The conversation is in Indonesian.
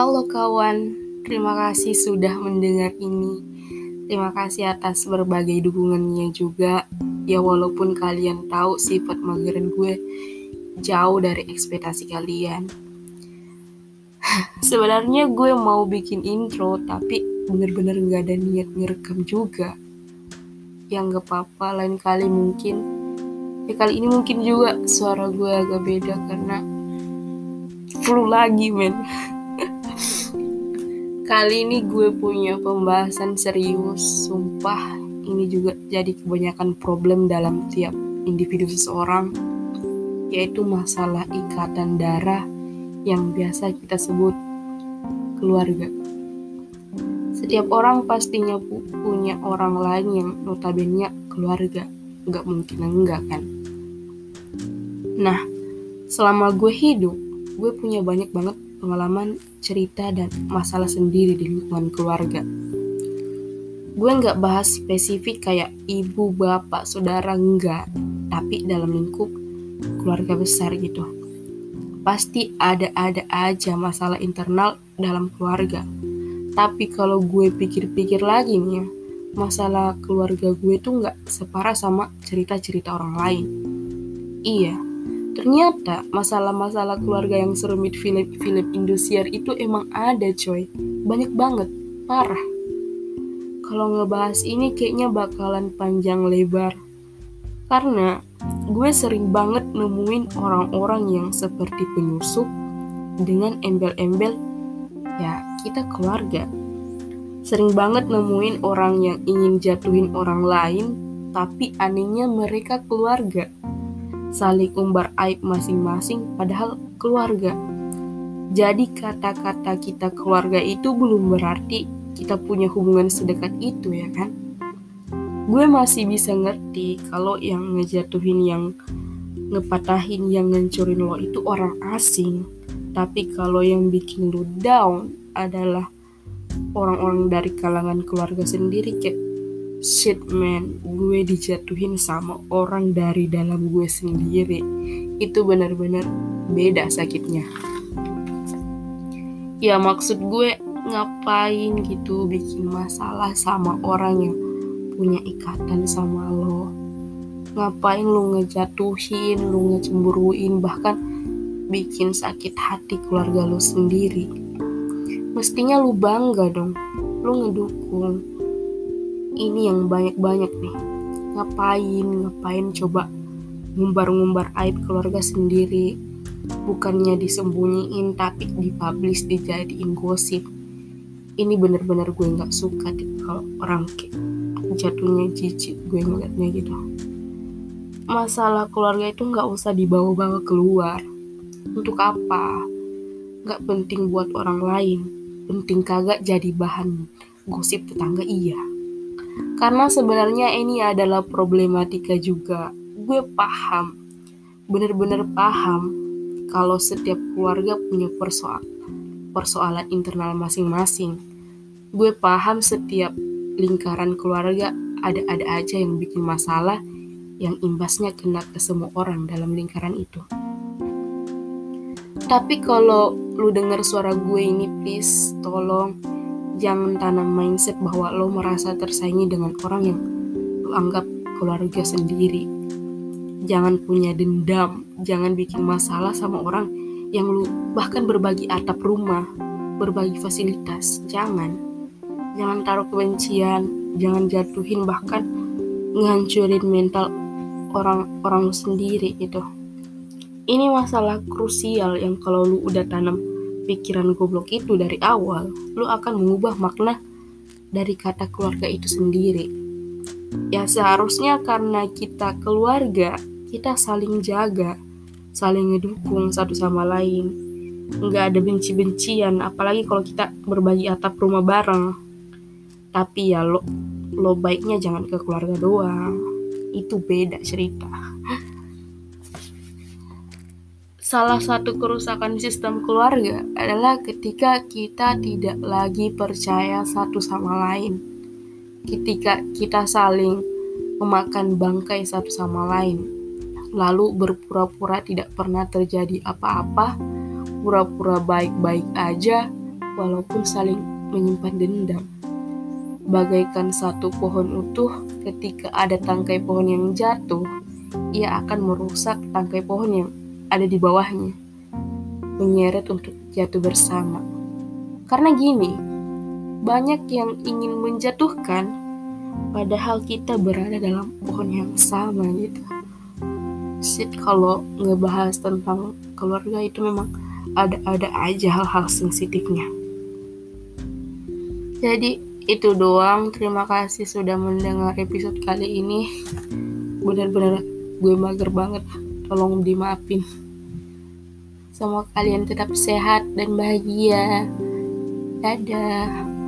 Halo kawan, terima kasih sudah mendengar ini. Terima kasih atas berbagai dukungannya juga. Ya walaupun kalian tahu sifat mageran gue jauh dari ekspektasi kalian. Sebenarnya gue mau bikin intro tapi bener-bener gak ada niat ngerekam juga. Yang gak apa-apa lain kali mungkin. Ya kali ini mungkin juga suara gue agak beda karena flu lagi men. Kali ini gue punya pembahasan serius, sumpah ini juga jadi kebanyakan problem dalam tiap individu seseorang, yaitu masalah ikatan darah yang biasa kita sebut keluarga. Setiap orang pastinya punya orang lain yang notabene keluarga, nggak mungkin enggak kan? Nah, selama gue hidup, gue punya banyak banget pengalaman, cerita, dan masalah sendiri di lingkungan keluarga. Gue nggak bahas spesifik kayak ibu, bapak, saudara, enggak. Tapi dalam lingkup keluarga besar gitu. Pasti ada-ada aja masalah internal dalam keluarga. Tapi kalau gue pikir-pikir lagi nih ya, masalah keluarga gue tuh nggak separah sama cerita-cerita orang lain. Iya, Ternyata masalah-masalah keluarga yang serumit film-film Indosiar itu emang ada coy. Banyak banget, parah. Kalau ngebahas ini kayaknya bakalan panjang lebar. Karena gue sering banget nemuin orang-orang yang seperti penyusup dengan embel-embel ya kita keluarga. Sering banget nemuin orang yang ingin jatuhin orang lain tapi anehnya mereka keluarga saling umbar aib masing-masing padahal keluarga. Jadi kata-kata kita keluarga itu belum berarti kita punya hubungan sedekat itu ya kan? Gue masih bisa ngerti kalau yang ngejatuhin yang ngepatahin yang ngancurin lo itu orang asing. Tapi kalau yang bikin lo down adalah orang-orang dari kalangan keluarga sendiri kayak shit man. Gue dijatuhin sama orang dari dalam gue sendiri. Itu benar-benar beda sakitnya. Ya maksud gue ngapain gitu bikin masalah sama orang yang punya ikatan sama lo? Ngapain lo ngejatuhin lo ngecemburuin bahkan bikin sakit hati keluarga lo sendiri? Mestinya lo bangga dong. Lo ngedukung ini yang banyak-banyak nih. Ngapain ngapain coba ngumbar-ngumbar aib keluarga sendiri? Bukannya disembunyiin tapi dipublish dijadiin gosip. Ini bener-bener gue nggak suka deh kalau orang kayak jatuhnya jijik gue ngeliatnya gitu. Masalah keluarga itu nggak usah dibawa-bawa keluar. Untuk apa? Nggak penting buat orang lain. Penting kagak jadi bahan gosip tetangga iya karena sebenarnya ini adalah problematika juga. Gue paham, bener-bener paham kalau setiap keluarga punya persoal persoalan internal masing-masing. Gue paham setiap lingkaran keluarga ada-ada aja yang bikin masalah yang imbasnya kena ke semua orang dalam lingkaran itu. Tapi kalau lu denger suara gue ini please tolong jangan tanam mindset bahwa lo merasa tersaingi dengan orang yang lo anggap keluarga sendiri. Jangan punya dendam, jangan bikin masalah sama orang yang lu bahkan berbagi atap rumah, berbagi fasilitas. Jangan. Jangan taruh kebencian, jangan jatuhin bahkan ngancurin mental orang-orang sendiri itu. Ini masalah krusial yang kalau lu udah tanam pikiran goblok itu dari awal, lu akan mengubah makna dari kata keluarga itu sendiri. Ya seharusnya karena kita keluarga, kita saling jaga, saling ngedukung satu sama lain. Nggak ada benci-bencian, apalagi kalau kita berbagi atap rumah bareng. Tapi ya lo, lo baiknya jangan ke keluarga doang. Itu beda cerita. Salah satu kerusakan sistem keluarga adalah ketika kita tidak lagi percaya satu sama lain. Ketika kita saling memakan bangkai satu sama lain, lalu berpura-pura tidak pernah terjadi apa-apa, pura-pura baik-baik aja, walaupun saling menyimpan dendam. Bagaikan satu pohon utuh, ketika ada tangkai pohon yang jatuh, ia akan merusak tangkai pohon yang ada di bawahnya, menyeret untuk jatuh bersama. Karena gini, banyak yang ingin menjatuhkan, padahal kita berada dalam pohon yang sama gitu. Sit kalau ngebahas tentang keluarga itu memang ada-ada aja hal-hal sensitifnya. Jadi itu doang. Terima kasih sudah mendengar episode kali ini. Benar-benar gue mager banget. Tolong dimaafin. Semoga kalian tetap sehat dan bahagia. Dadah.